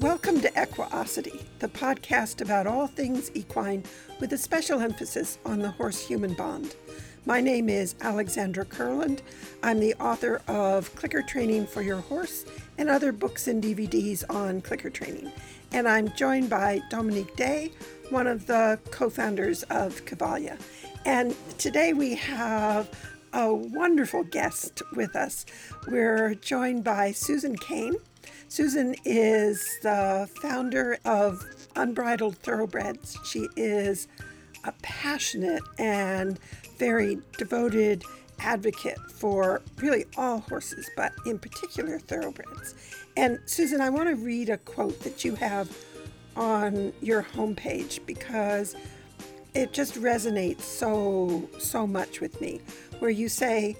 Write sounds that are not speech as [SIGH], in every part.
Welcome to Equiosity, the podcast about all things equine with a special emphasis on the horse human bond. My name is Alexandra Kurland. I'm the author of Clicker Training for Your Horse and other books and DVDs on clicker training. And I'm joined by Dominique Day, one of the co founders of Cavalia. And today we have a wonderful guest with us. We're joined by Susan Kayne. Susan is the founder of Unbridled Thoroughbreds. She is a passionate and very devoted advocate for really all horses, but in particular thoroughbreds. And Susan, I want to read a quote that you have on your homepage because it just resonates so, so much with me, where you say,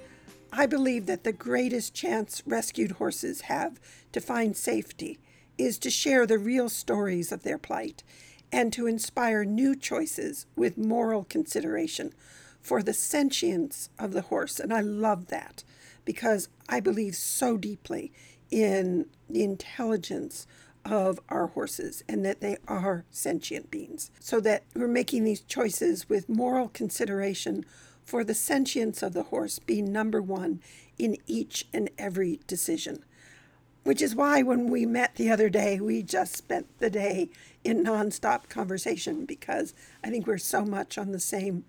I believe that the greatest chance rescued horses have to find safety is to share the real stories of their plight and to inspire new choices with moral consideration for the sentience of the horse. And I love that because I believe so deeply in the intelligence of our horses and that they are sentient beings. So that we're making these choices with moral consideration for the sentience of the horse being number one in each and every decision. Which is why when we met the other day, we just spent the day in nonstop conversation because I think we're so much on the same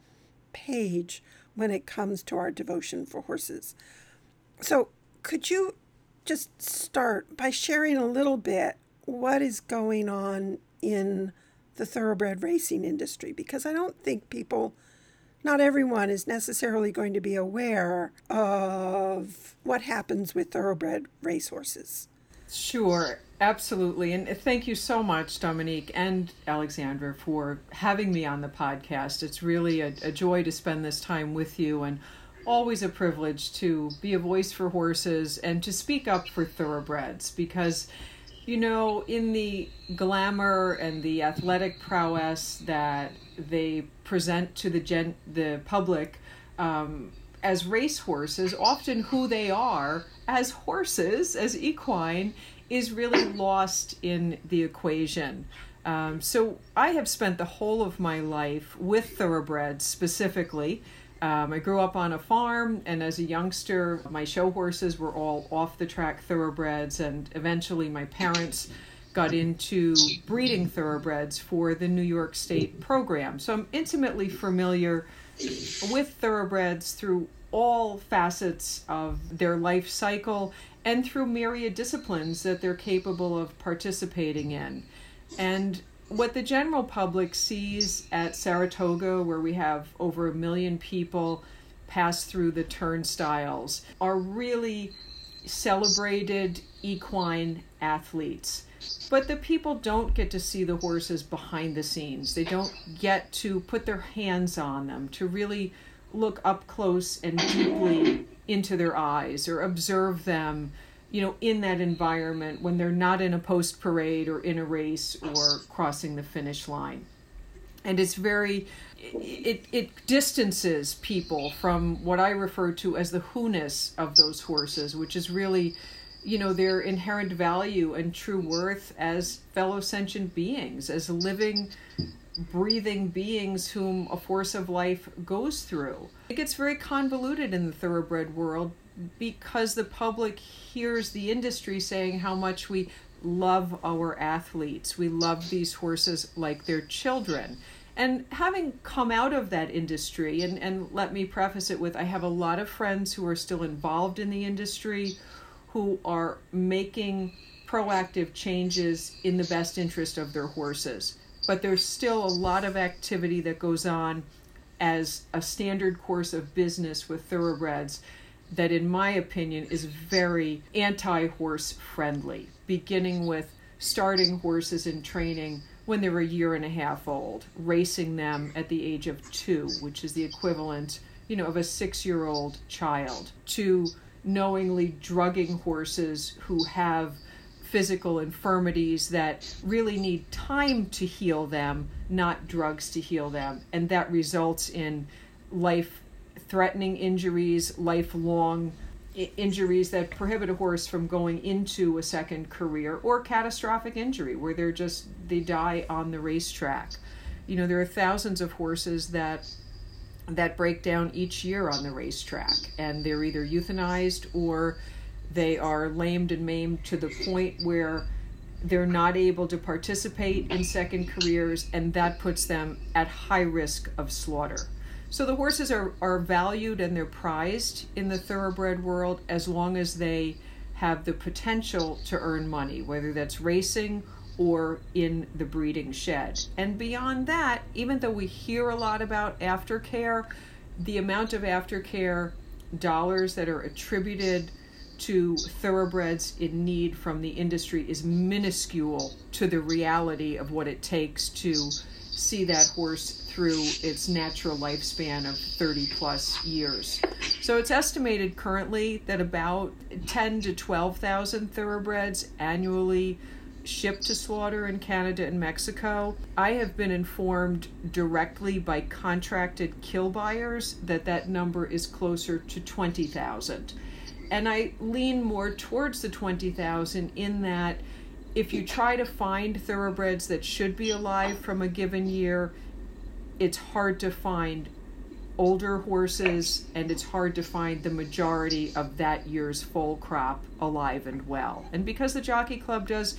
page when it comes to our devotion for horses. So, could you just start by sharing a little bit what is going on in the thoroughbred racing industry because I don't think people, not everyone is necessarily going to be aware of what happens with thoroughbred racehorses. Sure, absolutely. And thank you so much, Dominique and Alexandra, for having me on the podcast. It's really a, a joy to spend this time with you and always a privilege to be a voice for horses and to speak up for thoroughbreds because you know, in the glamour and the athletic prowess that they present to the gen- the public um, as racehorses, often who they are as horses, as equine, is really lost in the equation. Um, so I have spent the whole of my life with thoroughbreds specifically. Um, I grew up on a farm, and as a youngster, my show horses were all off the track thoroughbreds, and eventually my parents got into breeding thoroughbreds for the New York State program. So I'm intimately familiar with thoroughbreds through all facets of their life cycle and through myriad disciplines that they're capable of participating in. And what the general public sees at Saratoga, where we have over a million people pass through the turnstiles, are really celebrated equine athletes. But the people don't get to see the horses behind the scenes. They don't get to put their hands on them, to really look up close and deeply into their eyes or observe them you know, in that environment when they're not in a post parade or in a race or crossing the finish line. And it's very, it, it distances people from what I refer to as the who-ness of those horses, which is really, you know, their inherent value and true worth as fellow sentient beings, as living, breathing beings whom a force of life goes through. It gets very convoluted in the thoroughbred world because the public hears the industry saying how much we love our athletes. We love these horses like their children. And having come out of that industry, and, and let me preface it with I have a lot of friends who are still involved in the industry who are making proactive changes in the best interest of their horses. But there's still a lot of activity that goes on as a standard course of business with thoroughbreds that, in my opinion, is very anti horse friendly, beginning with starting horses in training when they're a year and a half old, racing them at the age of two, which is the equivalent, you know, of a six year old child, to knowingly drugging horses who have physical infirmities that really need time to heal them, not drugs to heal them. And that results in life threatening injuries, lifelong injuries that prohibit a horse from going into a second career or catastrophic injury where they're just they die on the racetrack you know there are thousands of horses that that break down each year on the racetrack. And they're either euthanized or they are lamed and maimed to the point where they're not able to participate in second careers and that puts them at high risk of slaughter. So the horses are, are valued and they're prized in the thoroughbred world as long as they have the potential to earn money, whether that's racing or in the breeding shed. And beyond that, even though we hear a lot about aftercare, the amount of aftercare dollars that are attributed to thoroughbreds in need from the industry is minuscule to the reality of what it takes to see that horse through its natural lifespan of 30 plus years. So it's estimated currently that about 10 to 12,000 thoroughbreds annually shipped to slaughter in Canada and Mexico. I have been informed directly by contracted kill buyers that that number is closer to 20,000. And I lean more towards the 20,000 in that if you try to find thoroughbreds that should be alive from a given year, it's hard to find older horses and it's hard to find the majority of that year's foal crop alive and well. And because the Jockey Club does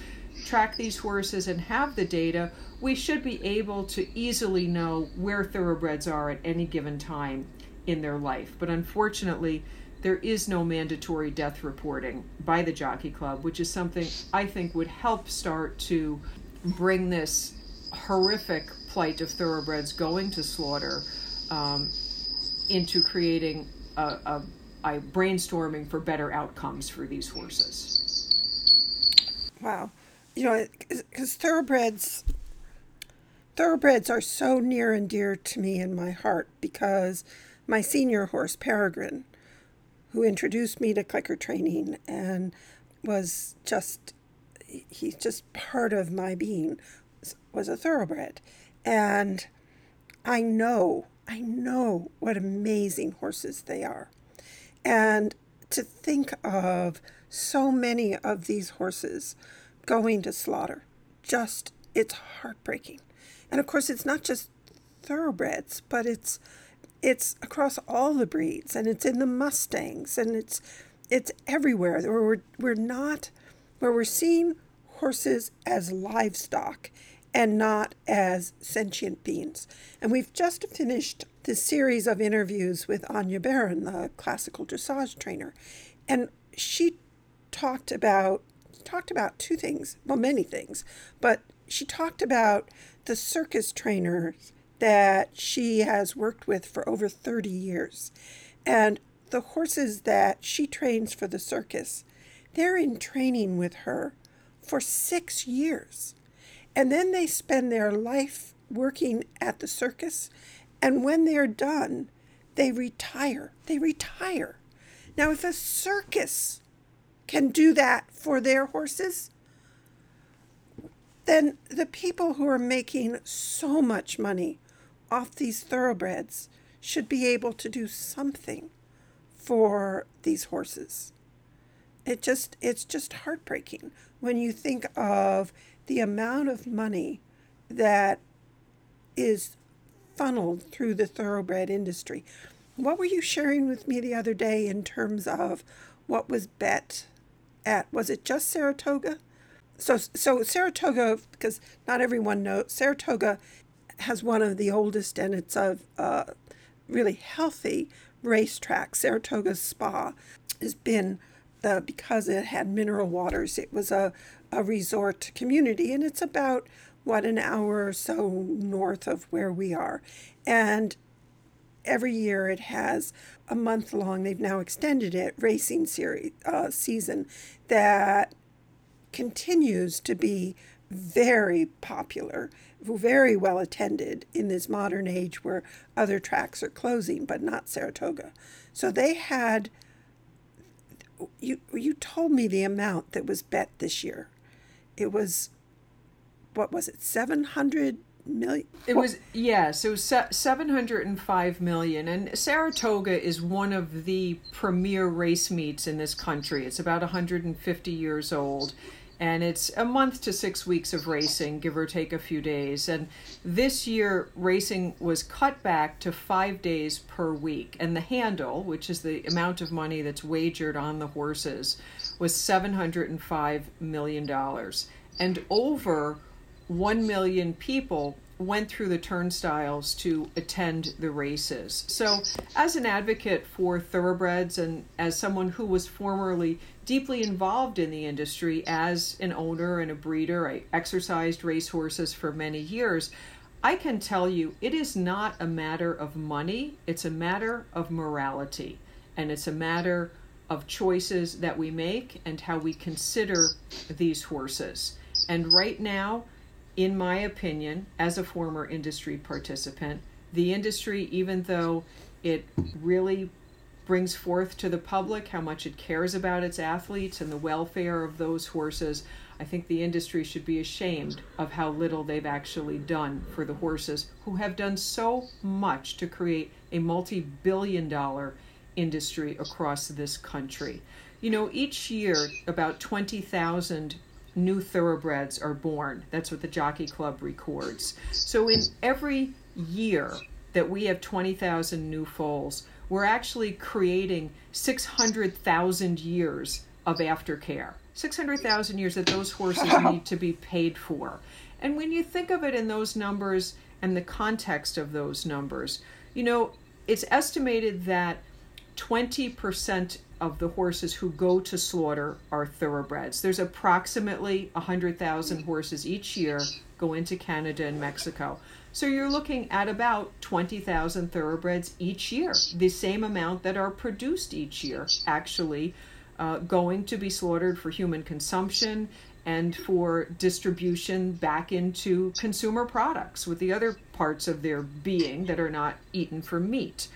track these horses and have the data, we should be able to easily know where thoroughbreds are at any given time in their life. But unfortunately, there is no mandatory death reporting by the Jockey Club, which is something I think would help start to bring this horrific plight of thoroughbreds going to slaughter um, into creating a, a, a brainstorming for better outcomes for these horses. Wow. You know, because thoroughbreds thoroughbreds are so near and dear to me in my heart because my senior horse peregrine who introduced me to clicker training and was just he's just part of my being was a thoroughbred. And i know i know what amazing horses they are. And to think of so many of these horses going to slaughter. Just it's heartbreaking. And of course it's not just thoroughbreds but it's it's across all the breeds and it's in the mustangs and it's it's everywhere. Where we're, we're not where we're seeing horses as livestock and not as sentient beings. And we've just finished this series of interviews with Anja Beran the classical dressage trainer and she talked about talked about two things well many things but she talked about the circus trainers that she has worked with for over 30 years. And the horses that she trains for the circus, they're in training with her for six years. And then they spend their life working at the circus. And when they're done, they retire. They retire. Now, if a circus can do that for their horses, then the people who are making so much money off these thoroughbreds should be able to do something for these horses. It just it's just heartbreaking when you think of the amount of money that is funneled through the thoroughbred industry. What were you sharing with me the other day in terms of what was bet at was it just Saratoga? So so Saratoga because not everyone knows Saratoga has one of the oldest and it's a, a uh, really healthy racetrack. Saratoga Spa has been the because it had mineral waters. It was a a resort community, and it's about what an hour or so north of where we are, and every year it has a month long. They've now extended it racing series uh, season that continues to be very popular very well attended in this modern age where other tracks are closing, but not Saratoga. So they had you you told me the amount that was bet this year. It was what was it? 700 million. It was yeah, so seven hundred and five million, and Saratoga is one of the premier race meets in this country. It's about hundred and fifty years old, and it's a month to six weeks of racing, give or take a few days. And this year, racing was cut back to five days per week, and the handle, which is the amount of money that's wagered on the horses, was seven hundred and five million dollars, and over 1 million people went through the turnstiles to attend the races. So, as an advocate for thoroughbreds and as someone who was formerly deeply involved in the industry as an owner and a breeder, I exercised racehorses for many years. I can tell you it is not a matter of money, it's a matter of morality. And it's a matter of choices that we make and how we consider these horses. And right now, in my opinion, as a former industry participant, the industry, even though it really brings forth to the public how much it cares about its athletes and the welfare of those horses, I think the industry should be ashamed of how little they've actually done for the horses who have done so much to create a multi billion dollar industry across this country. You know, each year about 20,000 new thoroughbreds are born. That's what the Jockey Club records. So in every year that we have 20,000 new foals, we're actually creating 600,000 years of aftercare. 600,000 years that those horses [LAUGHS] need to be paid for. And when you think of it in those numbers and the context of those numbers, you know, it's estimated that 20% of the horses who go to slaughter are thoroughbreds. There's approximately 100,000 horses each year go into Canada and Mexico. So you're looking at about 20,000 thoroughbreds each year, the same amount that are produced each year, actually uh, going to be slaughtered for human consumption and for distribution back into consumer products with the other parts of their being that are not eaten for meat.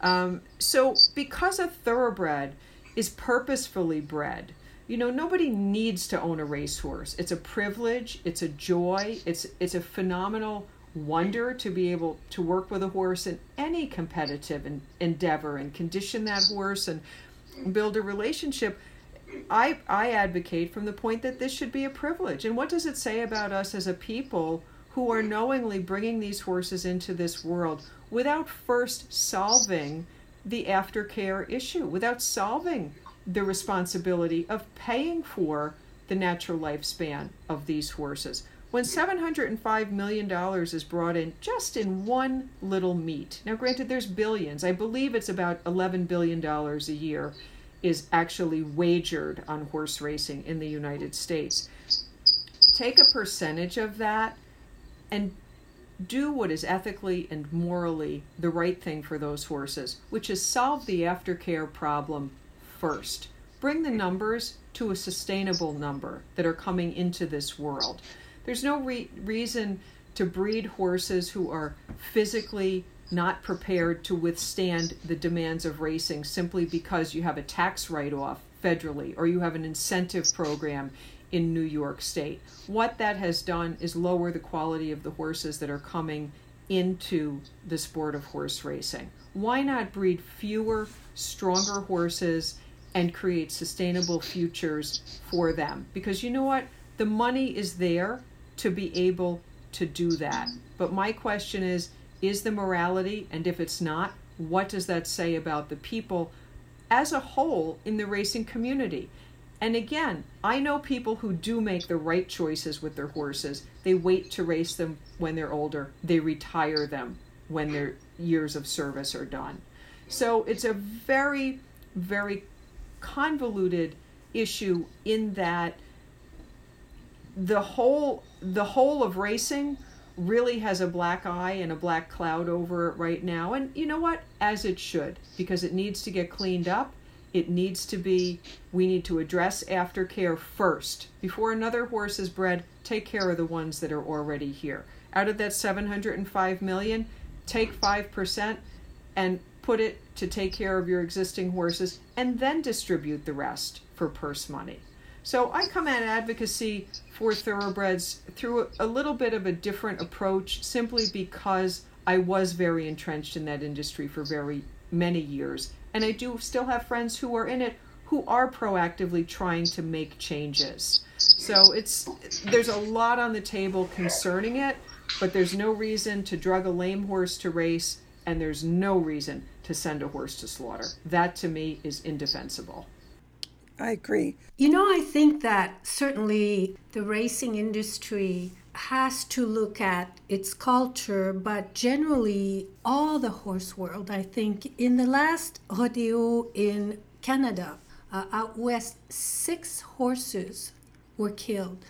Um, so, because a thoroughbred is purposefully bred. You know, nobody needs to own a racehorse. It's a privilege, it's a joy, it's it's a phenomenal wonder to be able to work with a horse in any competitive endeavor and condition that horse and build a relationship. I I advocate from the point that this should be a privilege. And what does it say about us as a people who are knowingly bringing these horses into this world without first solving the aftercare issue without solving the responsibility of paying for the natural lifespan of these horses. When $705 million is brought in just in one little meet, now granted there's billions, I believe it's about $11 billion a year is actually wagered on horse racing in the United States. Take a percentage of that and do what is ethically and morally the right thing for those horses, which is solve the aftercare problem first. Bring the numbers to a sustainable number that are coming into this world. There's no re- reason to breed horses who are physically not prepared to withstand the demands of racing simply because you have a tax write off federally or you have an incentive program in New York State. What that has done is lower the quality of the horses that are coming into the sport of horse racing. Why not breed fewer, stronger horses and create sustainable futures for them? Because you know what? The money is there to be able to do that. But my question is is the morality? And if it's not, what does that say about the people as a whole in the racing community? And again, I know people who do make the right choices with their horses. They wait to race them when they're older, they retire them when their years of service are done. So it's a very, very convoluted issue in that the whole the whole of racing really has a black eye and a black cloud over it right now and you know what as it should because it needs to get cleaned up it needs to be, we need to address aftercare first. Before another horse is bred, take care of the ones that are already here. Out of that 705 million, take 5% and put it to take care of your existing horses and then distribute the rest for purse money. So I come at advocacy for thoroughbreds through a little bit of a different approach simply because I was very entrenched in that industry for very many years. And I do still have friends who are in it who are proactively trying to make changes. So it's there's a lot on the table concerning it, but there's no reason to drug a lame horse to race and there's no reason to send a horse to slaughter. That to me is indefensible. I agree. You know, I think that certainly the racing industry has to look at its culture, but generally all the horse world. I think in the last rodeo in Canada, uh, out west, six horses were killed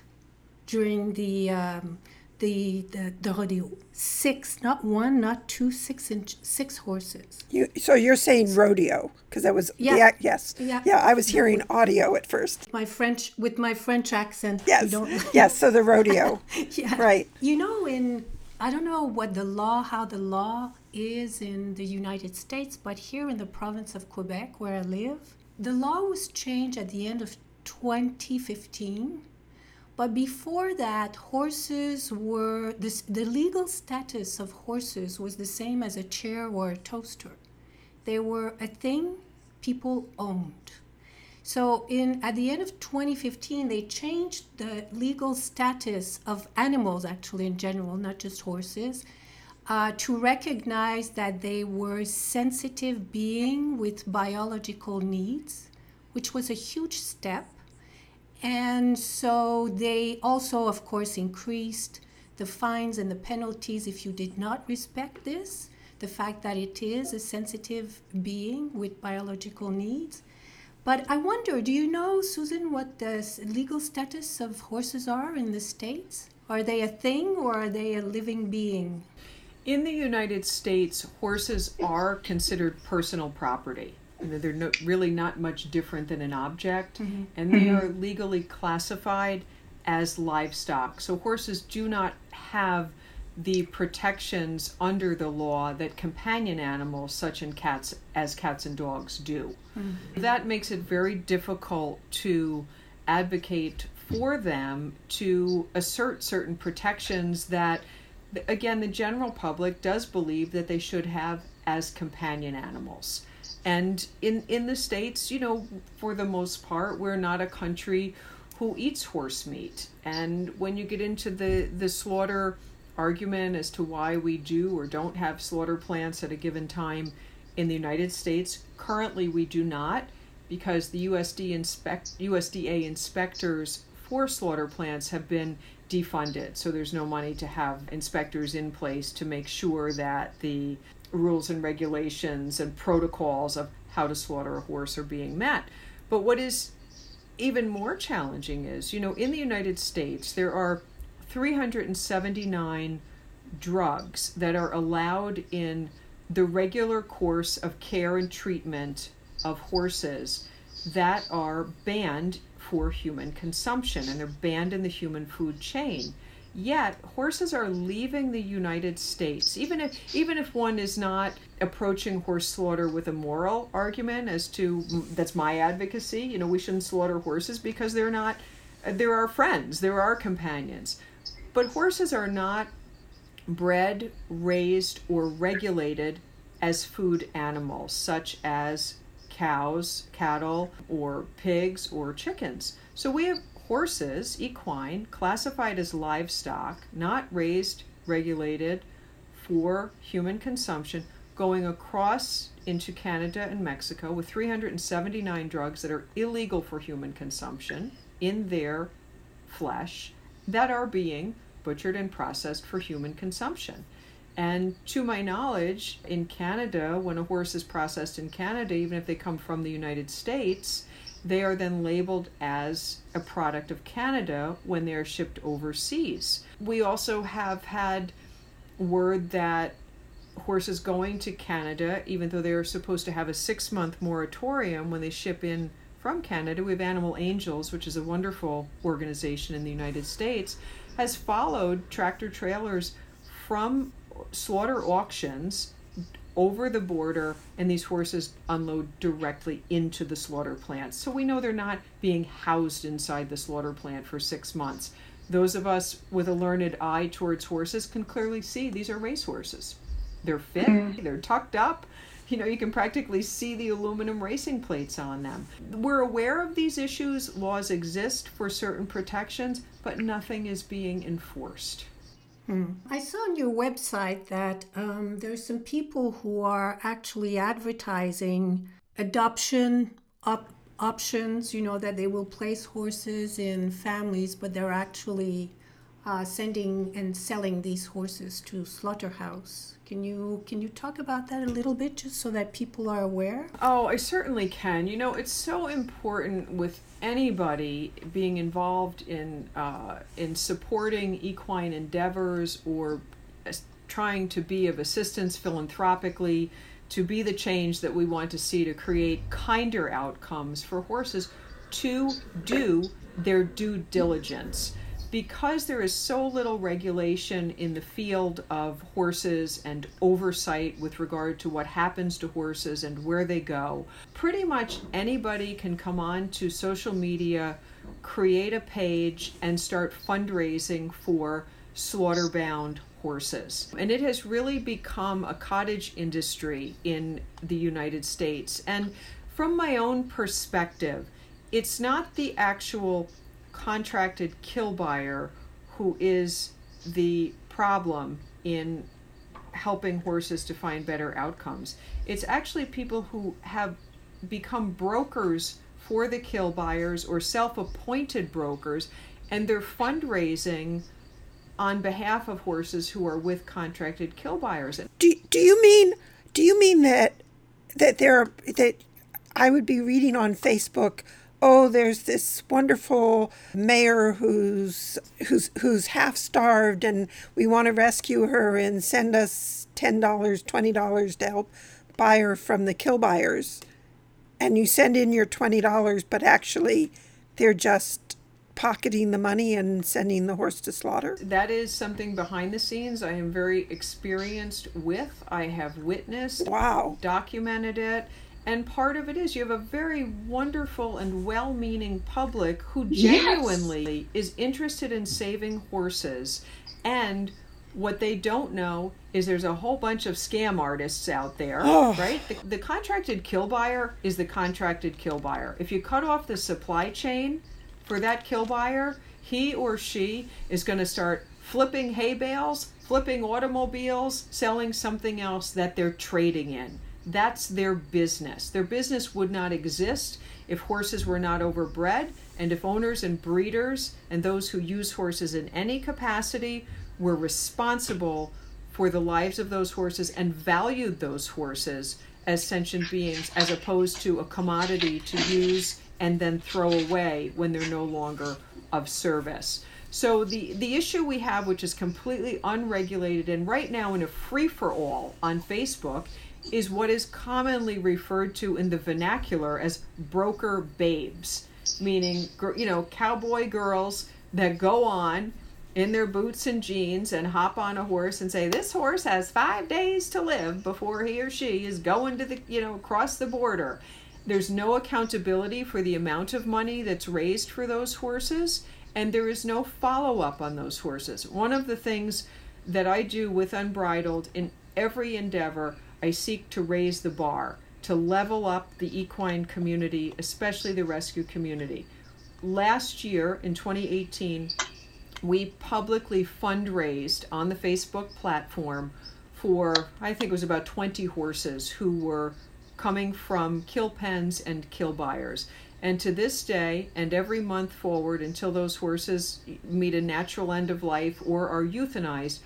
during the um, the, the, the rodeo. Six, not one, not two, six inch, six horses. You, so you're saying rodeo because that was yeah. yeah yes yeah yeah I was hearing audio at first. My French with my French accent. Yes, [LAUGHS] yes. So the rodeo. [LAUGHS] yeah. Right. You know, in I don't know what the law, how the law is in the United States, but here in the province of Quebec, where I live, the law was changed at the end of 2015 but before that, horses were this, the legal status of horses was the same as a chair or a toaster. They were a thing people owned. So in at the end of 2015, they changed the legal status of animals, actually in general, not just horses, uh, to recognize that they were sensitive being with biological needs, which was a huge step and so they also, of course, increased the fines and the penalties if you did not respect this, the fact that it is a sensitive being with biological needs. But I wonder, do you know, Susan, what the legal status of horses are in the States? Are they a thing or are they a living being? In the United States, horses are considered personal property. You know, they're no, really not much different than an object, mm-hmm. and they are legally classified as livestock. So horses do not have the protections under the law that companion animals such as cats as cats and dogs do. Mm-hmm. That makes it very difficult to advocate for them to assert certain protections that again the general public does believe that they should have as companion animals. And in in the states, you know, for the most part, we're not a country who eats horse meat. And when you get into the the slaughter argument as to why we do or don't have slaughter plants at a given time in the United States, currently we do not because the USD inspect USDA inspectors for slaughter plants have been defunded. So there's no money to have inspectors in place to make sure that the rules and regulations and protocols of how to slaughter a horse are being met. But what is even more challenging is, you know, in the United States, there are 379 drugs that are allowed in the regular course of care and treatment of horses that are banned for human consumption and they're banned in the human food chain. Yet horses are leaving the United States, even if even if one is not approaching horse slaughter with a moral argument as to that's my advocacy. You know, we shouldn't slaughter horses because they're not they're our friends, they're our companions. But horses are not bred, raised, or regulated as food animals, such as cows, cattle, or pigs, or chickens. So we have horses, equine, classified as livestock, not raised, regulated for human consumption, going across into Canada and Mexico with 379 drugs that are illegal for human consumption in their flesh that are being butchered and processed for human consumption. And to my knowledge, in Canada, when a horse is processed in Canada, even if they come from the United States, they are then labeled as a product of Canada when they are shipped overseas. We also have had word that horses going to Canada, even though they are supposed to have a six month moratorium when they ship in from Canada, we have Animal Angels, which is a wonderful organization in the United States, has followed tractor trailers from slaughter auctions over the border and these horses unload directly into the slaughter plant. So we know they're not being housed inside the slaughter plant for six months. Those of us with a learned eye towards horses can clearly see these are race horses. They're fit, mm. they're tucked up. You know, you can practically see the aluminum racing plates on them. We're aware of these issues. Laws exist for certain protections, but nothing is being enforced. Hmm. I saw on your website that um, there's some people who are actually advertising adoption op- options, you know, that they will place horses in families, but they're actually uh, sending and selling these horses to slaughterhouse. Can you can you talk about that a little bit, just so that people are aware? Oh, I certainly can. You know, it's so important with anybody being involved in uh, in supporting equine endeavors or trying to be of assistance philanthropically to be the change that we want to see to create kinder outcomes for horses to do their due diligence because there is so little regulation in the field of horses and oversight with regard to what happens to horses and where they go, pretty much anybody can come on to social media, create a page, and start fundraising for slaughter bound horses. And it has really become a cottage industry in the United States. And from my own perspective, it's not the actual contracted kill buyer who is the problem in helping horses to find better outcomes. It's actually people who have become brokers for the kill buyers or self appointed brokers, and they're fundraising on behalf of horses who are with contracted kill buyers. Do, do you mean do you mean that that there that I would be reading on Facebook oh, there's this wonderful mare who's who's who's half starved, and we want to rescue her and send us ten dollars, twenty dollars to help buy her from the kill buyers. And you send in your twenty dollars, but actually, they're just pocketing the money and sending the horse to slaughter? That is something behind the scenes I am very experienced with. I have witnessed, wow, documented it and part of it is you have a very wonderful and well meaning public who genuinely yes. is interested in saving horses. And what they don't know is there's a whole bunch of scam artists out there, oh. right? The, the contracted kill buyer is the contracted kill buyer. If you cut off the supply chain for that kill buyer, he or she is going to start flipping hay bales, flipping automobiles, selling something else that they're trading in. That's their business. Their business would not exist if horses were not overbred and if owners and breeders and those who use horses in any capacity were responsible for the lives of those horses and valued those horses as sentient beings as opposed to a commodity to use and then throw away when they're no longer of service. So the the issue we have which is completely unregulated and right now in a free for all on Facebook is what is commonly referred to in the vernacular as broker babes, meaning, you know, cowboy girls that go on in their boots and jeans and hop on a horse and say, This horse has five days to live before he or she is going to the, you know, across the border. There's no accountability for the amount of money that's raised for those horses, and there is no follow up on those horses. One of the things that I do with Unbridled in every endeavor I seek to raise the bar, to level up the equine community, especially the rescue community. Last year, in 2018, we publicly fundraised on the Facebook platform for, I think it was about 20 horses who were coming from kill pens and kill buyers. And to this day, and every month forward until those horses meet a natural end of life or are euthanized,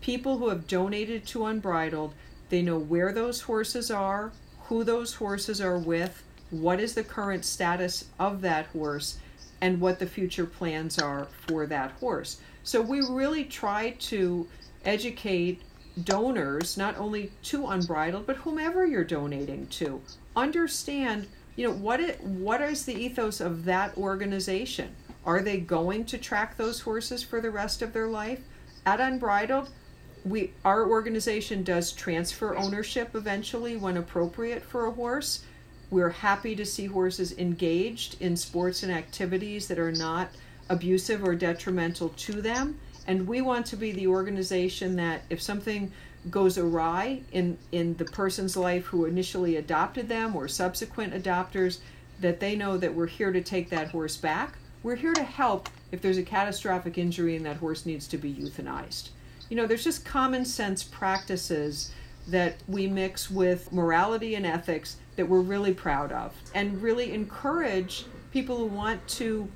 people who have donated to Unbridled they know where those horses are, who those horses are with, what is the current status of that horse, and what the future plans are for that horse. So we really try to educate donors, not only to Unbridled, but whomever you're donating to. Understand, you know, what it what is the ethos of that organization? Are they going to track those horses for the rest of their life? At Unbridled, we our organization does transfer ownership eventually when appropriate for a horse. We're happy to see horses engaged in sports and activities that are not abusive or detrimental to them. And we want to be the organization that if something goes awry in, in the person's life who initially adopted them or subsequent adopters, that they know that we're here to take that horse back. We're here to help if there's a catastrophic injury and that horse needs to be euthanized. You know, there's just common sense practices that we mix with morality and ethics that we're really proud of and really encourage people who want to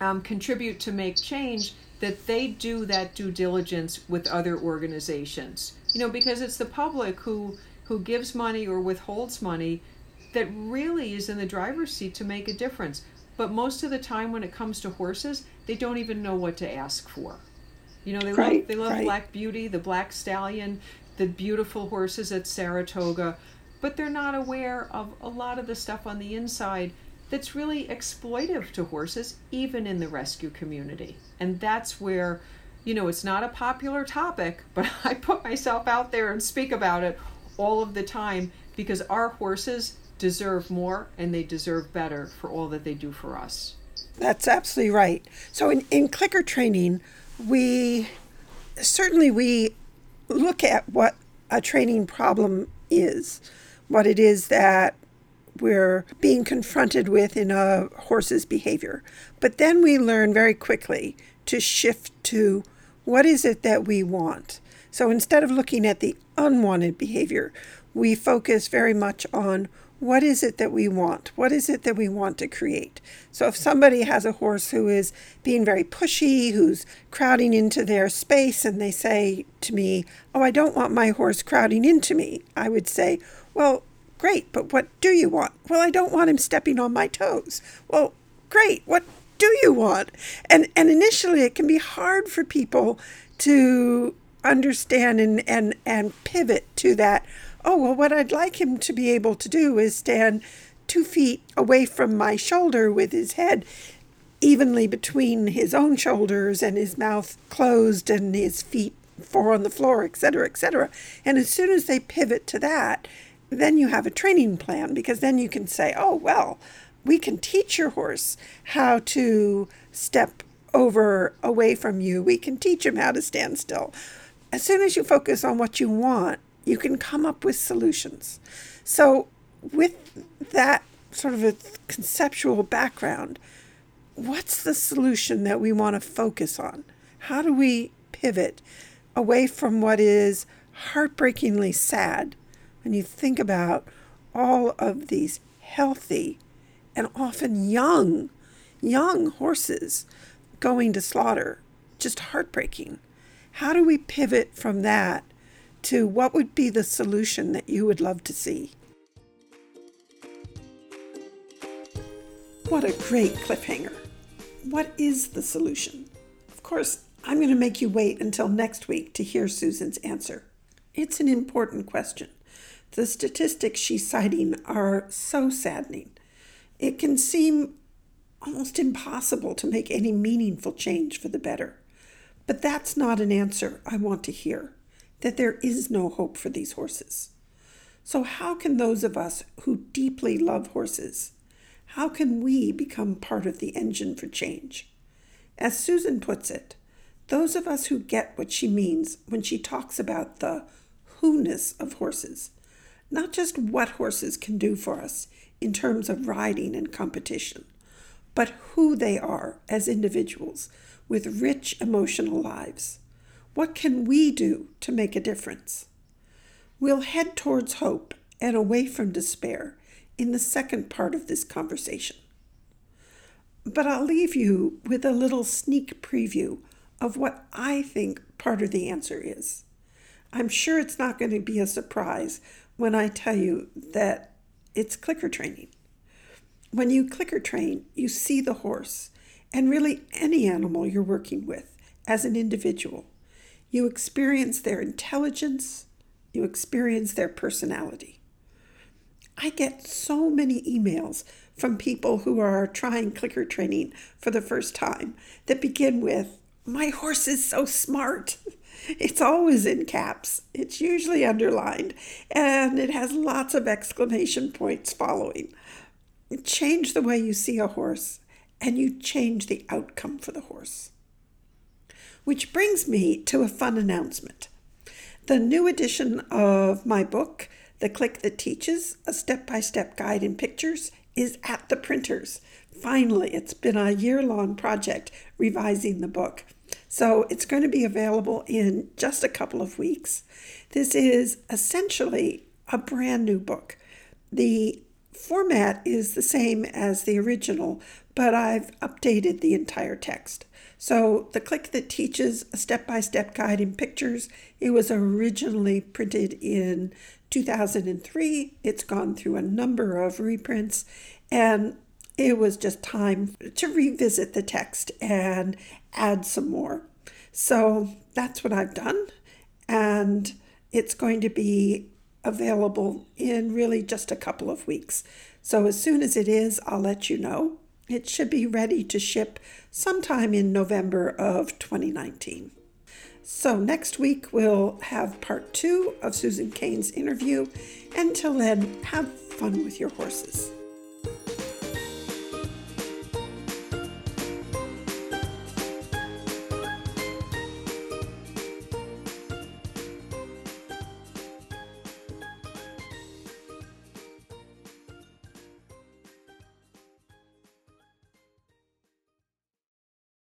um, contribute to make change that they do that due diligence with other organizations. You know because it's the public who who gives money or withholds money that really is in the driver's seat to make a difference. But most of the time when it comes to horses they don't even know what to ask for you know they right, love they love right. black beauty the black stallion the beautiful horses at saratoga but they're not aware of a lot of the stuff on the inside that's really exploitive to horses, even in the rescue community. And that's where, you know, it's not a popular topic, [LAUGHS] but I put myself out there and speak about it all of the time because our horses deserve more and they deserve better for all that they do for us. That's absolutely right. So in, in clicker training, we certainly we look at what a training problem is, what it is that we're being confronted with in a horse's behavior. But then we learn very quickly to shift to what is it that we want. So instead of looking at the unwanted behavior, we focus very much on what is it that we want? What is it that we want to create? So if somebody has a horse who is being very pushy, who's crowding into their space, and they say to me, Oh, I don't want my horse crowding into me, I would say, Well, Great, but what do you want? Well, I don't want him stepping on my toes. Well, great. What do you want? And and initially it can be hard for people to understand and and and pivot to that. Oh, well, what I'd like him to be able to do is stand 2 feet away from my shoulder with his head evenly between his own shoulders and his mouth closed and his feet four on the floor, etc., etc. And as soon as they pivot to that, then you have a training plan because then you can say, oh, well, we can teach your horse how to step over away from you. We can teach him how to stand still. As soon as you focus on what you want, you can come up with solutions. So, with that sort of a conceptual background, what's the solution that we want to focus on? How do we pivot away from what is heartbreakingly sad when you think about all of these healthy and often young, young horses going to slaughter, just heartbreaking. How do we pivot from that to what would be the solution that you would love to see? What a great cliffhanger. What is the solution? Of course, I'm going to make you wait until next week to hear Susan's answer. It's an important question. The statistics she's citing are so saddening. It can seem almost impossible to make any meaningful change for the better. But that's not an answer I want to hear that there is no hope for these horses. So, how can those of us who deeply love horses, how can we become part of the engine for change? As Susan puts it, those of us who get what she means when she talks about the who ness of horses not just what horses can do for us in terms of riding and competition, but who they are as individuals with rich emotional lives. What can we do to make a difference? We'll head towards hope and away from despair in the second part of this conversation. But I'll leave you with a little sneak preview of what I think part of the answer is. I'm sure it's not going to be a surprise when I tell you that it's clicker training. When you clicker train, you see the horse and really any animal you're working with as an individual. You experience their intelligence, you experience their personality. I get so many emails from people who are trying clicker training for the first time that begin with, My horse is so smart. [LAUGHS] It's always in caps, it's usually underlined, and it has lots of exclamation points following. Change the way you see a horse, and you change the outcome for the horse. Which brings me to a fun announcement. The new edition of my book, The Click That Teaches A Step by Step Guide in Pictures, is at the printers. Finally, it's been a year long project revising the book. So it's going to be available in just a couple of weeks. This is essentially a brand new book. The format is the same as the original, but I've updated the entire text. So the click that teaches a step by step guide in pictures, it was originally printed in 2003. It's gone through a number of reprints, and it was just time to revisit the text and add some more. So that's what I've done. And it's going to be available in really just a couple of weeks. So as soon as it is, I'll let you know. It should be ready to ship sometime in November of 2019. So next week we'll have part two of Susan Kayne's interview. And Until then, have fun with your horses.